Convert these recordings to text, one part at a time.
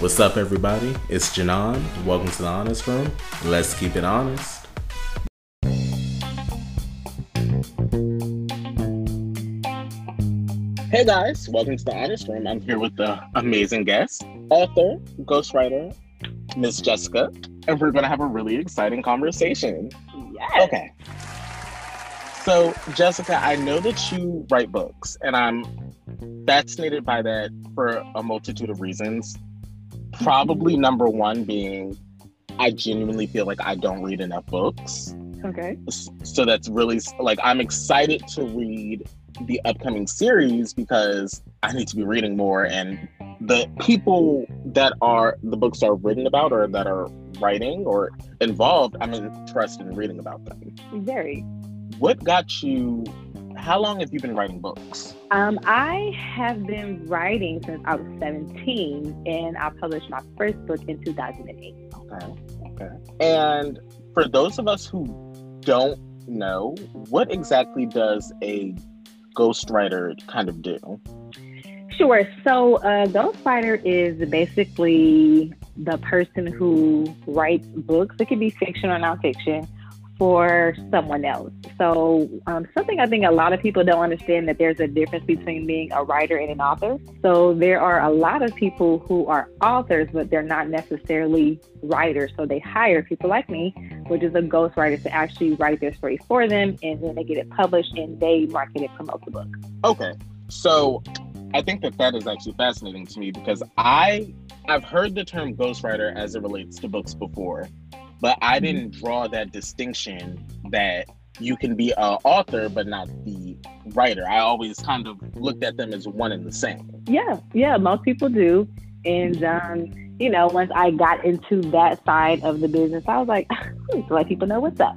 What's up, everybody? It's Janon. Welcome to the Honest Room. Let's keep it honest. Hey guys, welcome to the Honest Room. I'm here with the amazing guest, author, ghostwriter, Miss Jessica, and we're going to have a really exciting conversation. Yes. Okay. So, Jessica, I know that you write books, and I'm fascinated by that for a multitude of reasons. Probably number one being I genuinely feel like I don't read enough books. Okay. So that's really like I'm excited to read the upcoming series because I need to be reading more and the people that are the books are written about or that are writing or involved, I'm interested in reading about them. Very. What got you how long have you been writing books? Um, I have been writing since I was 17 and I published my first book in 2008. Okay. Okay. And for those of us who don't know, what exactly does a ghostwriter kind of do? Sure. So, a ghostwriter is basically the person who writes books. It could be fiction or nonfiction for someone else. So, um, something I think a lot of people don't understand that there's a difference between being a writer and an author. So, there are a lot of people who are authors, but they're not necessarily writers. So, they hire people like me, which is a ghostwriter, to actually write their story for them, and then they get it published and they market it, promote the book. Okay. So, I think that that is actually fascinating to me because I I've heard the term ghostwriter as it relates to books before, but I Mm-hmm. didn't draw that distinction that you can be an author but not the writer. I always kind of looked at them as one and the same. Yeah, yeah, most people do. And um, you know, once I got into that side of the business, I was like, hmm, let people know what's up.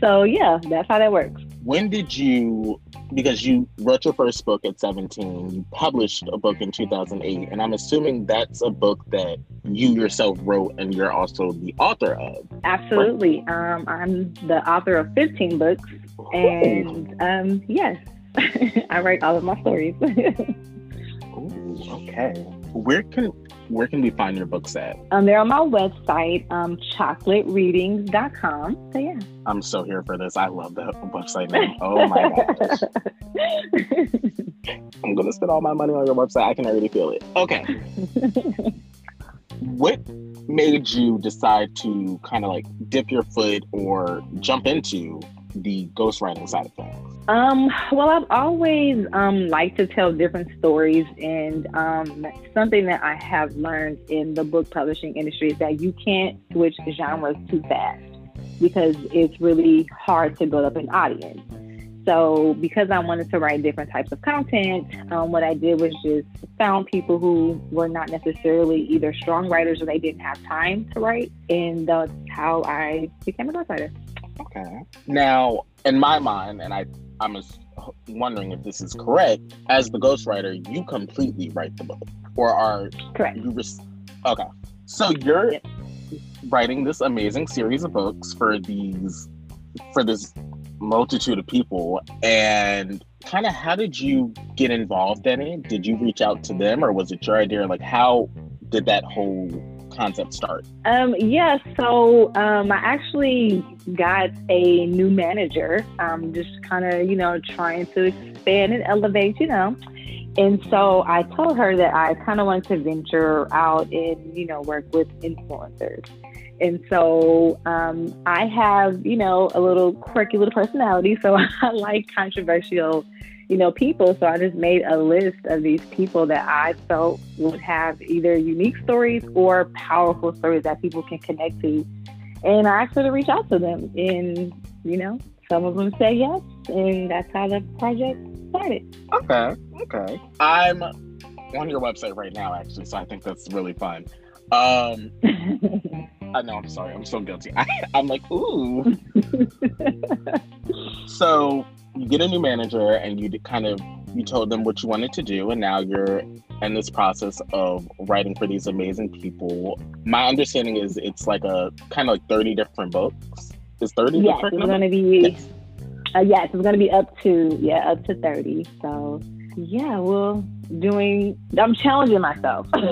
So yeah, that's how that works. When did you because you wrote your first book at 17, you published a book in 2008, and I'm assuming that's a book that you yourself wrote and you're also the author of. Absolutely. Um, I'm the author of 15 books, and um, yes, I write all of my stories. Ooh, okay. Where can where can we find your books at? um, they're on my website, um, chocolatereadings.com. So yeah. I'm so here for this. I love the website name. Oh my gosh. I'm gonna spend all my money on your website. I can already feel it. Okay. what made you decide to kind of like dip your foot or jump into the ghostwriting side of things? Um, well, I've always um, liked to tell different stories, and um, something that I have learned in the book publishing industry is that you can't switch genres too fast because it's really hard to build up an audience. So, because I wanted to write different types of content, um, what I did was just found people who were not necessarily either strong writers or they didn't have time to write, and that's how I became a ghostwriter. Okay. Now, in my mind, and I, I'm just wondering if this is correct. As the ghostwriter, you completely write the book, or are Correct. you? Res- okay. So you're Yep. writing this amazing series of books for these, for this multitude of people, and kind of how did you get involved in it? Did you reach out to them, or was it your idea? Like, how did that whole concept start? Um, yeah, so um, I actually got a new manager, um, just kind of, you know, trying to expand and elevate, you know. And so I told her that I kind of wanted to venture out and, you know, work with influencers. And so um, I have, you know, a little quirky little personality. So I like controversial, you know, people. So I just made a list of these people that I felt would have either unique stories or powerful stories that people can connect to. And I asked her to reach out to them. And, you know, some of them said yes. And that's how the project started. Okay. Okay. I'm on your website right now, actually, so I think that's really fun. Um, I know. I'm sorry. I'm so guilty. I, I'm like, ooh. So you get a new manager, and you kind of you told them what you wanted to do, and now you're in this process of writing for these amazing people. My understanding is it's like a kind of like 30 different books. Is 30 yes, different? it's going to be, uh, yes, it's going to be up to, yeah, up to 30. So, yeah, we'll doing. I'm challenging myself. I'm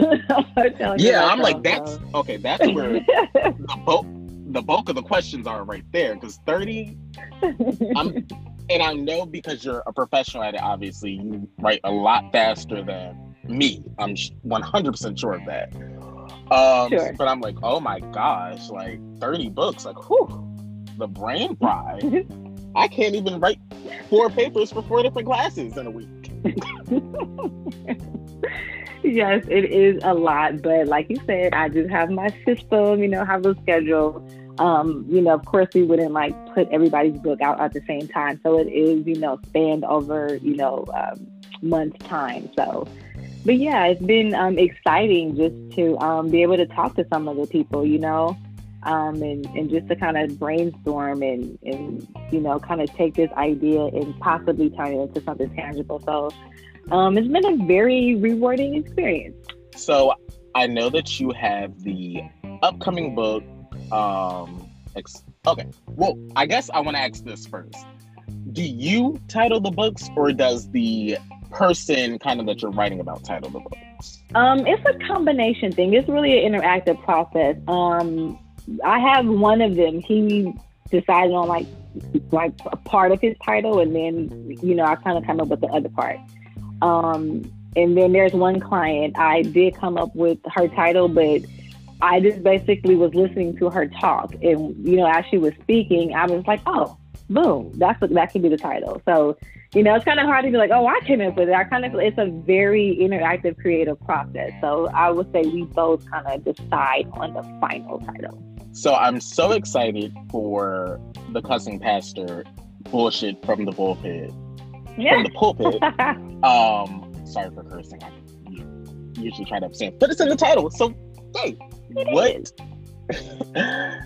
challenging yeah, myself, I'm like that's so. okay. That's where the bulk the bulk of the questions are right there because 30. I'm and I know because you're a professional at it. Obviously, you write a lot faster than me. I'm 100% sure of that. Um, sure. But I'm like, oh my gosh, like 30 books, like, whew, the brain fry. I can't even write four papers for four different classes in a week. yes, it is a lot, but like you said, I just have my system, you know, have a schedule. Um, you know, of course, we wouldn't like put everybody's book out at the same time, so it is, you know, spanned over, you know, um, months time. So, but yeah, it's been um, exciting just to um, be able to talk to some of the people, you know, um, and, and just to kind of brainstorm and, and, you know, kind of take this idea and possibly turn it into something tangible. So um, it's been a very rewarding experience. So I know that you have the upcoming book. Um, ex- okay, well, I guess I want to ask this first. Do you title the books or does the person kind of that you're writing about title the books? Um, it's a combination thing. It's really an interactive process. Um, I have one of them. He decided on like like a part of his title, and then you know I kind of come up with the other part. Um, and then there's one client I did come up with her title, but I just basically was listening to her talk, and you know as she was speaking, I was like, oh, boom, that's what, that can be the title. So you know, it's kind of hard to be like, oh, I came up with it. I kind of, it's a very interactive, creative process. So I would say we both kind of decide on the final title. So I'm so excited for the cussing pastor bullshit from the pulpit. Yeah. From the pulpit. um, sorry for cursing. I usually try to abstain, but it's in the title. So hey, what?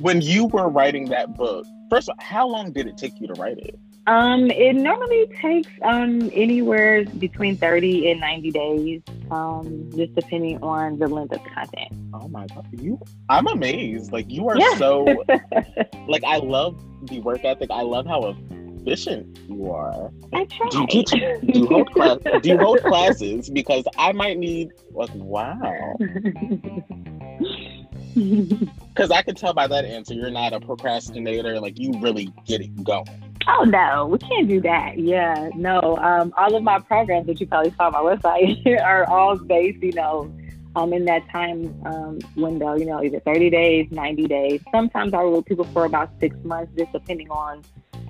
when you were writing that book, first of all, how long did it take you to write it? Um, it normally takes um anywhere between 30 and 90 days, um, just depending on the length of the content. Oh my god, you I'm amazed. Like you are yeah. so like I love the work ethic. I love how efficient you are. I try. Do you teach do you hold class do you hold classes? Because I might need like wow. Because I can tell by that answer you're not a procrastinator, like you really get it going. Oh no, we can't do that. Yeah, no. Um, all of my programs that you probably saw on my website are all based, you know, um, in that time um, window. You know, either 30 days, 90 days. Sometimes I work with people for about six months, just depending on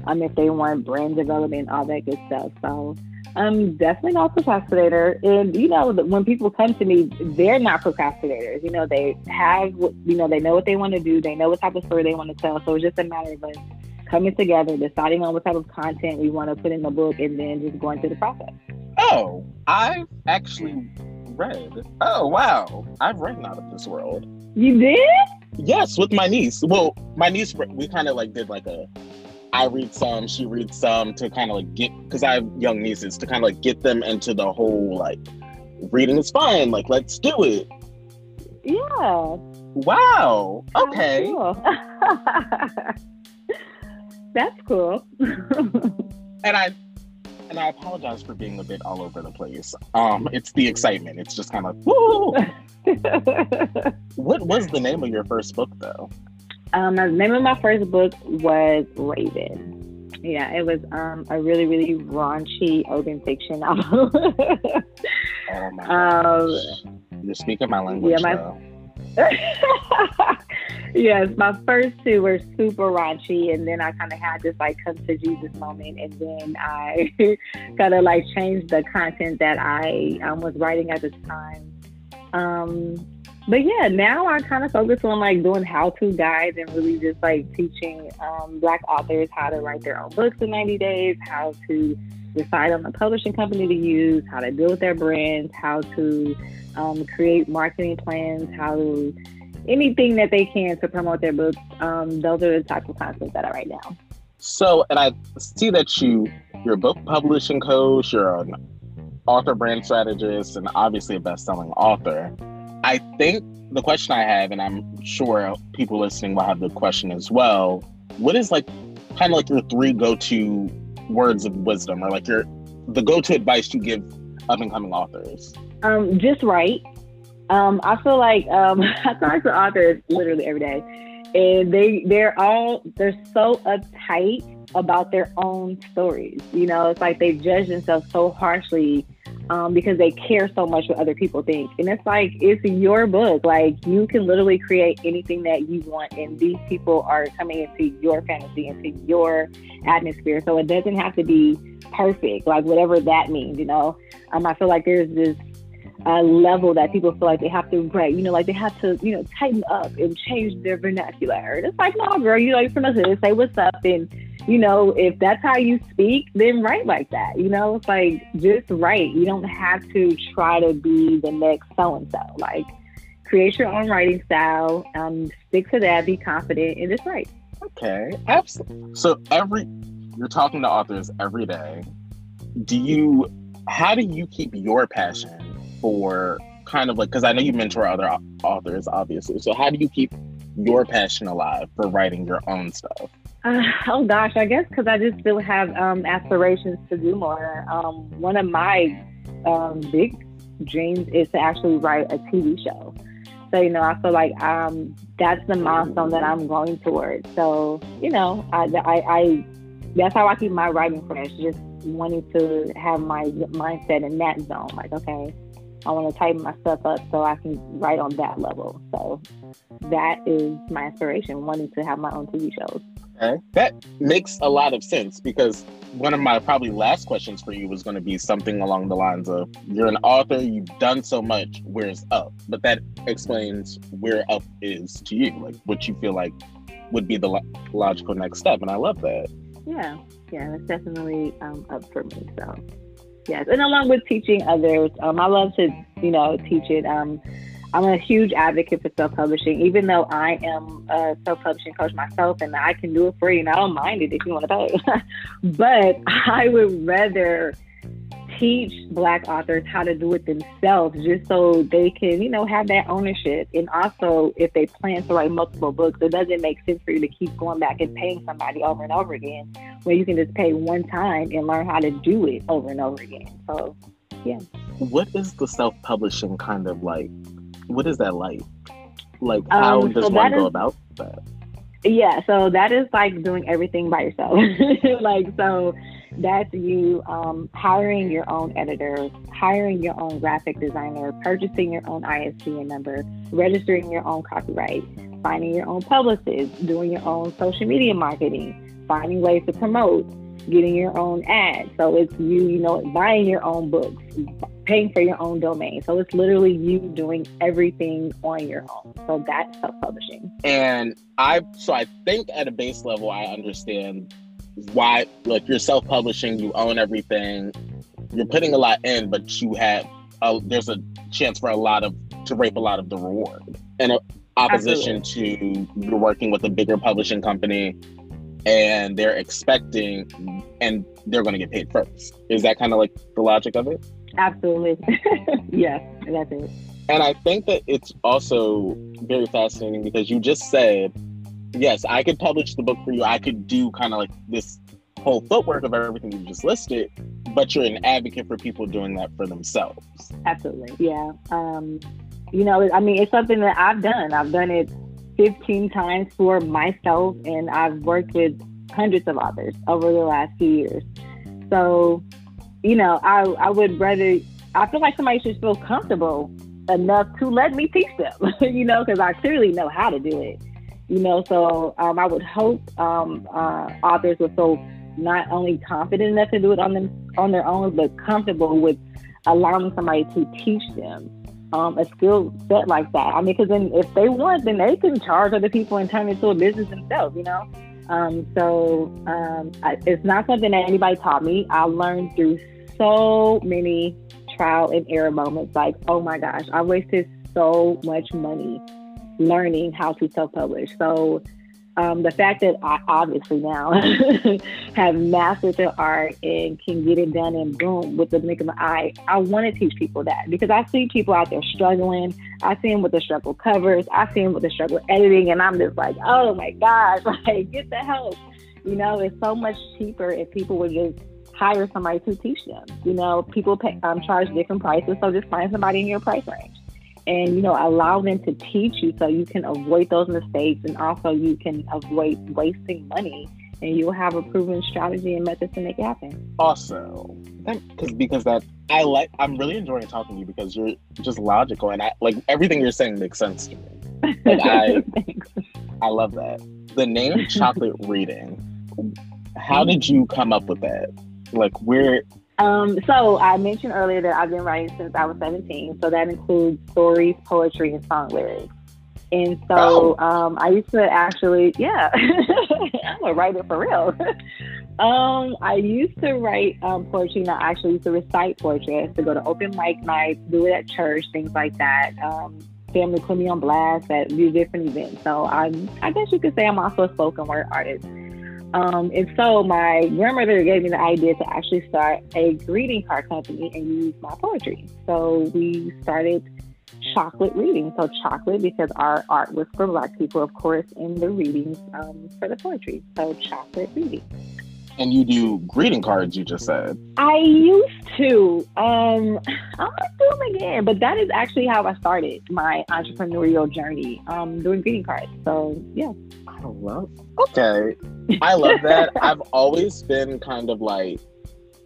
um, if they want brand development, all that good stuff. So I'm definitely not a procrastinator. And, you know, when people come to me, they're not procrastinators. You know, they have, you know, they know what they want to do. They know what type of story they want to tell. So it's just a matter of us coming together, deciding on what type of content we want to put in the book, and then just going through the process. Oh, I've actually read. Oh, wow. I've read Out of This World. You did? Yes, with my niece. Well, my niece, we kind of like did like a I read some, she reads some to kind of like get because I have young nieces to kind of like get them into the whole like reading is fine, like let's do it. Yeah. Wow. Okay. Cool. That's cool. and I and I apologize for being a bit all over the place. Um, it's the excitement. It's just kind of woo. what was the name of your first book, though? Um, the name of my first book was Raven. Yeah, it was um, a really, really raunchy urban fiction novel. oh my um, You're speaking my language. Yeah, my. yes, my first two were super raunchy, and then I kind of had this like come to Jesus moment, and then I kind of like changed the content that I um, was writing at the time. Um, but yeah, now I kind of focus on like doing how to guides and really just like teaching um, Black authors how to write their own books in 90 days, how to decide on the publishing company to use, how to build their brands, how to um, create marketing plans, how to anything that they can to promote their books. Um, those are the type of content that I write now. So, and I see that you you're a book publishing coach, you're an author brand strategist, and obviously a best-selling author. I think the question I have, and I'm sure people listening will have the question as well. What is like kind of like your three go-to words of wisdom, or like your the go-to advice you give up and coming authors? Um, just right. Um, I feel like um, I talk to authors literally every day, and they they're all they're so uptight about their own stories. You know, it's like they judge themselves so harshly um, because they care so much what other people think. And it's like it's your book. Like you can literally create anything that you want, and these people are coming into your fantasy, into your atmosphere. So it doesn't have to be perfect, like whatever that means. You know, um, I feel like there's this uh, level that people feel like they have to write, you know, like they have to, you know, tighten up and change their vernacular. It's like, no, girl, you know, you're from the hood, say what's up. And, you know, if that's how you speak, then write like that. You know, it's like just write. You don't have to try to be the next so and so. Like, create your own writing style, um, stick to that, be confident, and just write. Okay, absolutely. So every you're talking to authors every day. Do you? How do you keep your passion for kind of like because I know you mentor other authors, obviously. So how do you keep your passion alive for writing your own stuff? Uh, oh gosh, I guess because I just still have um, aspirations to do more. Um, one of my um, big dreams is to actually write a TV show. So you know, I feel like um, that's the milestone that I'm going towards. So you know, I, I, I that's how I keep my writing fresh. Just wanting to have my mindset in that zone. Like, okay, I want to tighten my stuff up so I can write on that level. So that is my inspiration, wanting to have my own TV shows. Okay. That makes a lot of sense because one of my probably last questions for you was going to be something along the lines of you're an author, you've done so much, where's up? But that explains where up is to you, like what you feel like would be the lo- logical next step. And I love that. Yeah. Yeah. That's definitely um, up for me. So yes, and along with teaching others, um, I love to you know teach it. Um, I'm a huge advocate for self publishing, even though I am a self publishing coach myself, and I can do it you, and I don't mind it if you want to pay. but I would rather teach black authors how to do it themselves just so they can you know have that ownership. And also if they plan to write multiple books it doesn't make sense for you to keep going back and paying somebody over and over again where you can just pay one time and learn how to do it over and over again. So yeah. What is the self-publishing kind of like what is that like? Like how um, does so one go about that? Yeah so that is like doing everything by yourself. Like so that's you um, hiring your own editor, hiring your own graphic designer, purchasing your own ISBN number, registering your own copyright, finding your own publicist, doing your own social media marketing, finding ways to promote, getting your own ads. So it's you, you know, buying your own books, paying for your own domain. So it's literally you doing everything on your own. So that's self publishing. And I, so I think at a base level, I understand why like you're self-publishing you own everything you're putting a lot in but you have a, there's a chance for a lot of to rape a lot of the reward in opposition Absolutely. to you're working with a bigger publishing company and they're expecting and they're going to get paid first is that kind of like the logic of it Absolutely. yeah, that's it. And I think that it's also very fascinating because you just said yes, I could publish the book for you. I could do kind of like this whole footwork of everything you just listed, but you're an advocate for people doing that for themselves. Absolutely. Yeah. Um, you know, I mean, it's something that I've done. I've done it 15 times for myself, and I've worked with hundreds of authors over the last few years. So, you know, I, I would rather, I feel like somebody should feel comfortable enough to let me teach them, you know, because I clearly know how to do it you know so um, i would hope um, uh, authors would feel not only confident enough to do it on them on their own but comfortable with allowing somebody to teach them um, a skill set like that. I mean because then if they want then they can charge other people and turn it into a business themselves you know um, so um, I, it's not something that anybody taught me i learned through so many trial and error moments like oh my gosh i wasted so much money learning how to self-publish. So um, the fact that I obviously now have mastered the art and can get it done and boom with the blink of an eye, I want to teach people that because I see people out there struggling. I see them with the struggle covers. I see them with the struggle editing, and I'm just like, oh my gosh, like get the help. You know, it's so much cheaper if people would just hire somebody to teach them. You know, people pay, um, charge different prices, so just find somebody in your price range. And you know, allow them to teach you so you can avoid those mistakes, and also you can avoid wasting money and you'll have a proven strategy and method to make it happen. Also, because because that I like, I'm really enjoying talking to you because you're just logical and I like everything you're saying makes sense to me. Like I, I love that. The name Chocolate Reading. How did you come up with that? Like where? Um, so I mentioned earlier that I've been writing since I was 17. So that includes stories, poetry, and song lyrics. And so oh. um, I used to actually, yeah, I'm a writer for real. um, I used to write um, poetry, and I actually used to recite poetry. I used to go to open mic nights, do it at church, things like that. Um, family put me on blast at do different events. So I'm, I guess you could say I'm also a spoken word artist. Um, and so my grandmother gave me the idea to actually start a greeting card company and use my poetry. So we started chocolate reading. So chocolate because our art was for Black people, of course, in the readings um, for the poetry. So chocolate reading. And you do greeting cards, you just said. I used to. Um, I'm gonna do them again, but that is actually how I started my entrepreneurial journey, um, doing greeting cards. So yeah. I love. Okay, I love that. I've always been kind of like,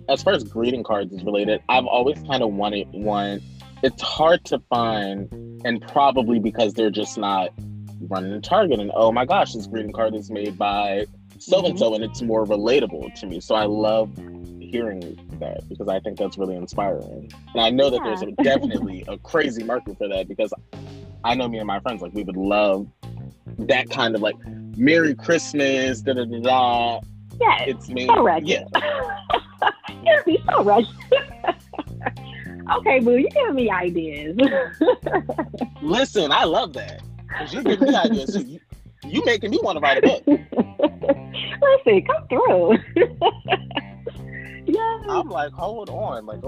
as far as greeting cards is related, I've always kind of wanted one it's hard to find, and probably because they're just not running Target. And oh my gosh, this greeting card is made by so and so, and it's more relatable to me. So I love hearing that because I think that's really inspiring. And I know that there's a, definitely a crazy market for that because I know me and my friends like we would love that kind of like Merry Christmas, da da da da. Yeah, it's me. So Yeah, it'd be so rushed. Okay, boo, you giving me ideas. Listen, I love that. Cause you give me ideas. you, you making me want to write a book. Listen, come through. yeah. I'm like, hold on, like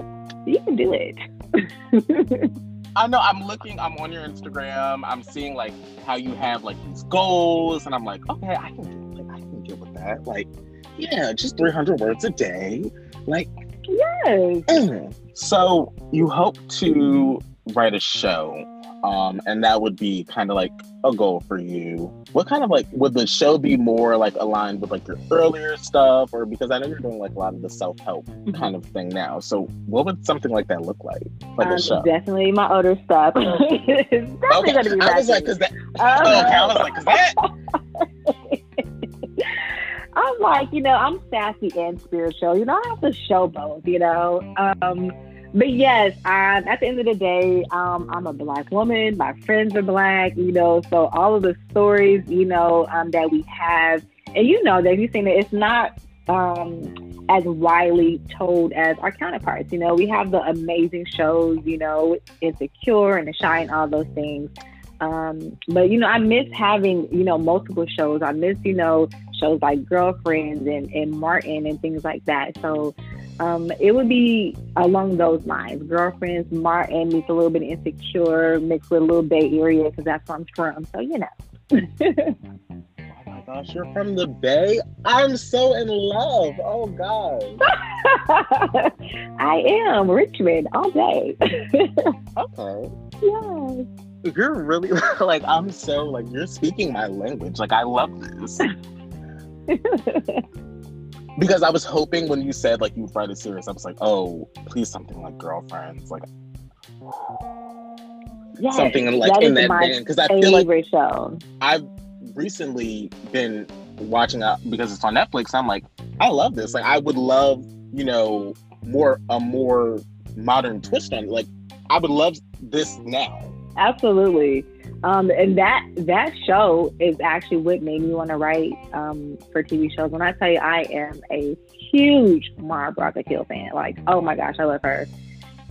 you can do it. I know. I'm looking. I'm on your Instagram. I'm seeing like how you have like these goals, and I'm like, okay, I can, do like, I can deal with that. Like, yeah, just 300 words a day. Like, yes. Mm. So you hope to write a show, um, and that would be kind of like a goal for you. What kind of like would the show be more like aligned with like your earlier stuff, or because I know you're doing like a lot of the self help mm-hmm. kind of thing now. So what would something like that look like? Like um, a show? Definitely my older stuff. it's definitely okay. gonna be. I was like, cause that. Um, okay, I was like, cause that. I'm like, you know, I'm sassy and spiritual. You know, I have to show both, you know. Um, but yes, I, at the end of the day, um, I'm a black woman. My friends are black, you know, so all of the stories, you know, um, that we have, and you know that you've seen it, it's not um, as widely told as our counterparts. You know, we have the amazing shows, you know, Insecure and The Shine, all those things. Um, but you know, I miss having you know multiple shows. I miss you know shows like Girlfriends and, and Martin and things like that. So um, it would be along those lines. Girlfriends, Martin meets a little bit insecure, mixed with a little Bay Area because that's where I'm from. So, you know. oh my gosh, you're from the Bay? I'm so in love. Oh, God. I am. Richmond all day. okay. Yes. You're really like, I'm so like, you're speaking my language. Like, I love this. Because I was hoping when you said like you write a series, I was like, oh, please something like girlfriends, like yes, something in, like in that band. Because I feel like show. I've recently been watching out because it's on Netflix. I'm like, I love this. Like, I would love, you know, more a more modern twist on. It. Like, I would love this now. Absolutely. Um, and that that show is actually what made me want to write um, for TV shows. When I tell you, I am a huge Mara Brock Akil fan. Like, oh my gosh, I love her.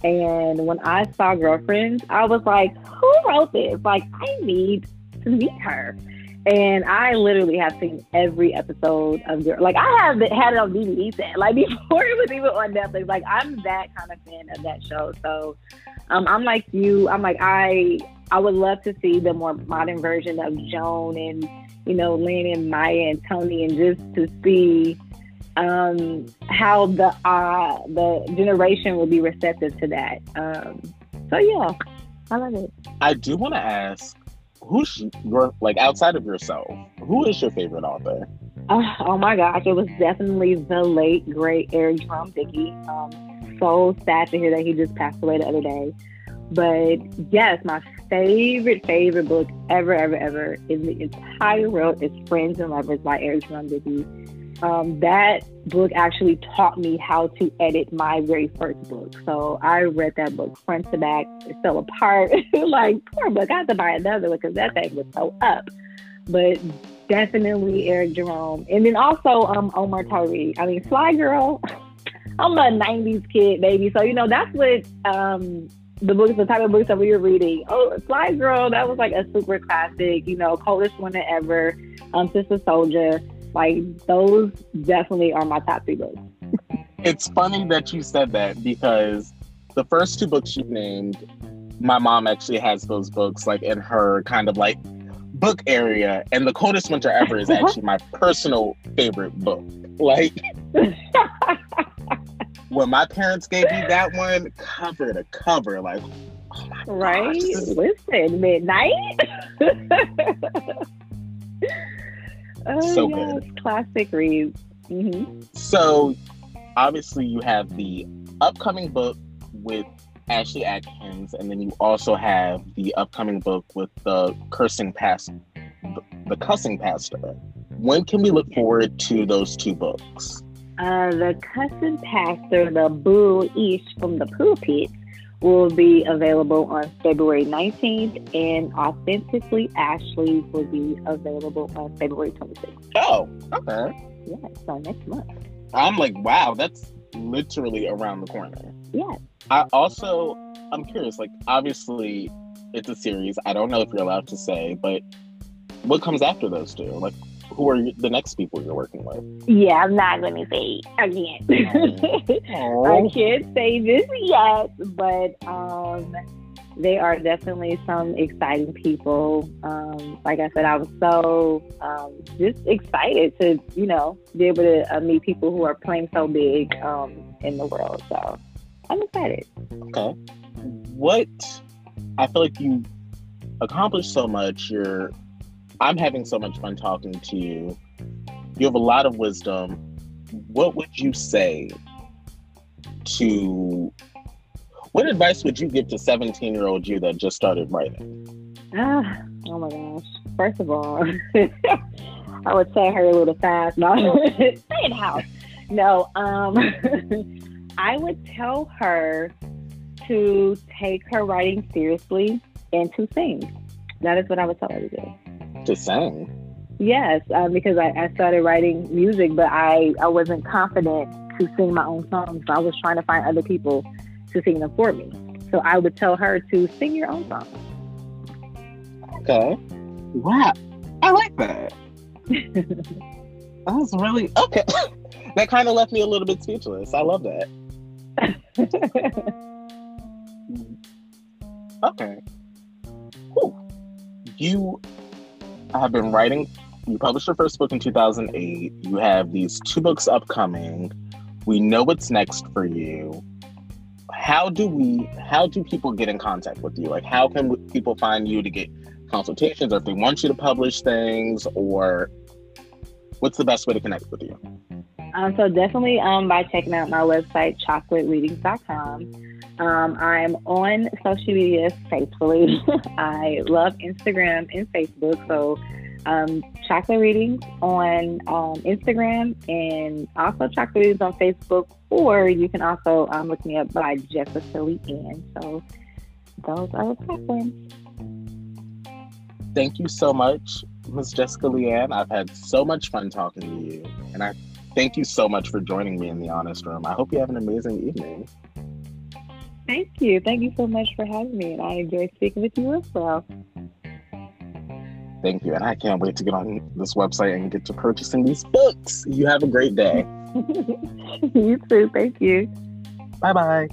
And when I saw Girlfriends, I was like, who wrote this? Like, I need to meet her. And I literally have seen every episode of Girl. Like, I have had it on DVD set. Like before it was even on Netflix. Like, I'm that kind of fan of that show. So, um, I'm like you. I'm like I I would love to see the more modern version of Joan and, you know, Lynn and Maya and Tony and just to see, um, how the uh, the generation will be receptive to that. Um, so yeah, I love it. I do want to ask, who's your like outside of yourself? Who is your favorite author? Uh, oh my gosh, it was definitely the late great Eric Jerome Dickey. Um, so sad to hear that he just passed away the other day. But yes, my favorite, favorite book ever, ever, ever in the entire world is Friends and Lovers by Eric Dickey. Um, that book actually taught me how to edit my very first book. So I read that book front to back. It fell apart. like, poor book. I had to buy another one because that thing was so up. But definitely Eric Jerome. And then also um, Omar Tyree. I mean, Fly Girl. I'm a 90s kid, baby. So, you know, that's what um, the books, the type of books that we were reading. Oh, Fly Girl, that was like a super classic, you know, coldest winter ever, um, Sister Souljah. Like those definitely are my top three books. it's funny that you said that because the first two books you named, my mom actually has those books like in her kind of like book area, and the coldest winter ever is actually my personal favorite book. Like when my parents gave me that one, cover to cover, like oh right. Gosh, Listen, midnight. oh, so yes, good. Classic reads. Mm-hmm. So obviously you have the upcoming book with Ashley Atkins, and then you also have the upcoming book with the cursing past, the cussing pastor. When can we look forward to those two books? Uh, the cussing pastor, the Boo east from the pulpit, will be available on February 19th, and Authentically Ashley will be available on February 26th. Oh, okay. Yeah, so next month. I'm like, wow, that's literally around the corner. Yeah. I also, I'm curious, like, obviously, it's a series. I don't know if you're allowed to say, but what comes after those two? Like, who are the next people you're working with? Yeah, I'm not going to say again. I can't say this yet, but um, they are definitely some exciting people. Um, like I said, I was so um, just excited to, you know, be able to uh, meet people who are playing so big um, in the world. So I'm excited. Okay. What I feel like you accomplished so much. You're I'm having so much fun talking to you. You have a lot of wisdom. What would you say to what advice would you give to 17 year old you that just started writing? Ah, oh my gosh. First of all, I would say her a little fast. No, stay in the house. No, um, I would tell her to take her writing seriously and to sing. That is what I would tell her to do to sing. Yes, um, because I, I, started writing music, but I, I wasn't confident to sing my own songs. So I was trying to find other people to sing them for me. So I would tell her to sing your own song. Okay. Wow. I like that. that was really okay. that kind of left me a little bit speechless. I love that. okay. Cool. You have been writing. You published your first book in 2008. You have these two books upcoming. We know what's next for you. How do we? How do people get in contact with you? Like, how can people find you to get consultations, or if they want you to publish things, or what's the best way to connect with you? Um, so definitely um, by checking out my website, chocolatereadings.com. Um, I'm on social media faithfully. I love Instagram and Facebook. So, um, Chocolate Readings on um, Instagram and also Chocolate Readings on Facebook. Or you can also um, look me up by Jessica LeeAnn. So, those are the platforms. Thank you so much, Ms. Jessica LeeAnn. I've had so much fun talking to you. And I thank you so much for joining me in the Honest Room. I hope you have an amazing evening. Thank you. Thank you so much for having me. And I enjoyed speaking with you as well. Thank you. And I can't wait to get on this website and get to purchasing these books. You have a great day. you too. Thank you. Bye bye.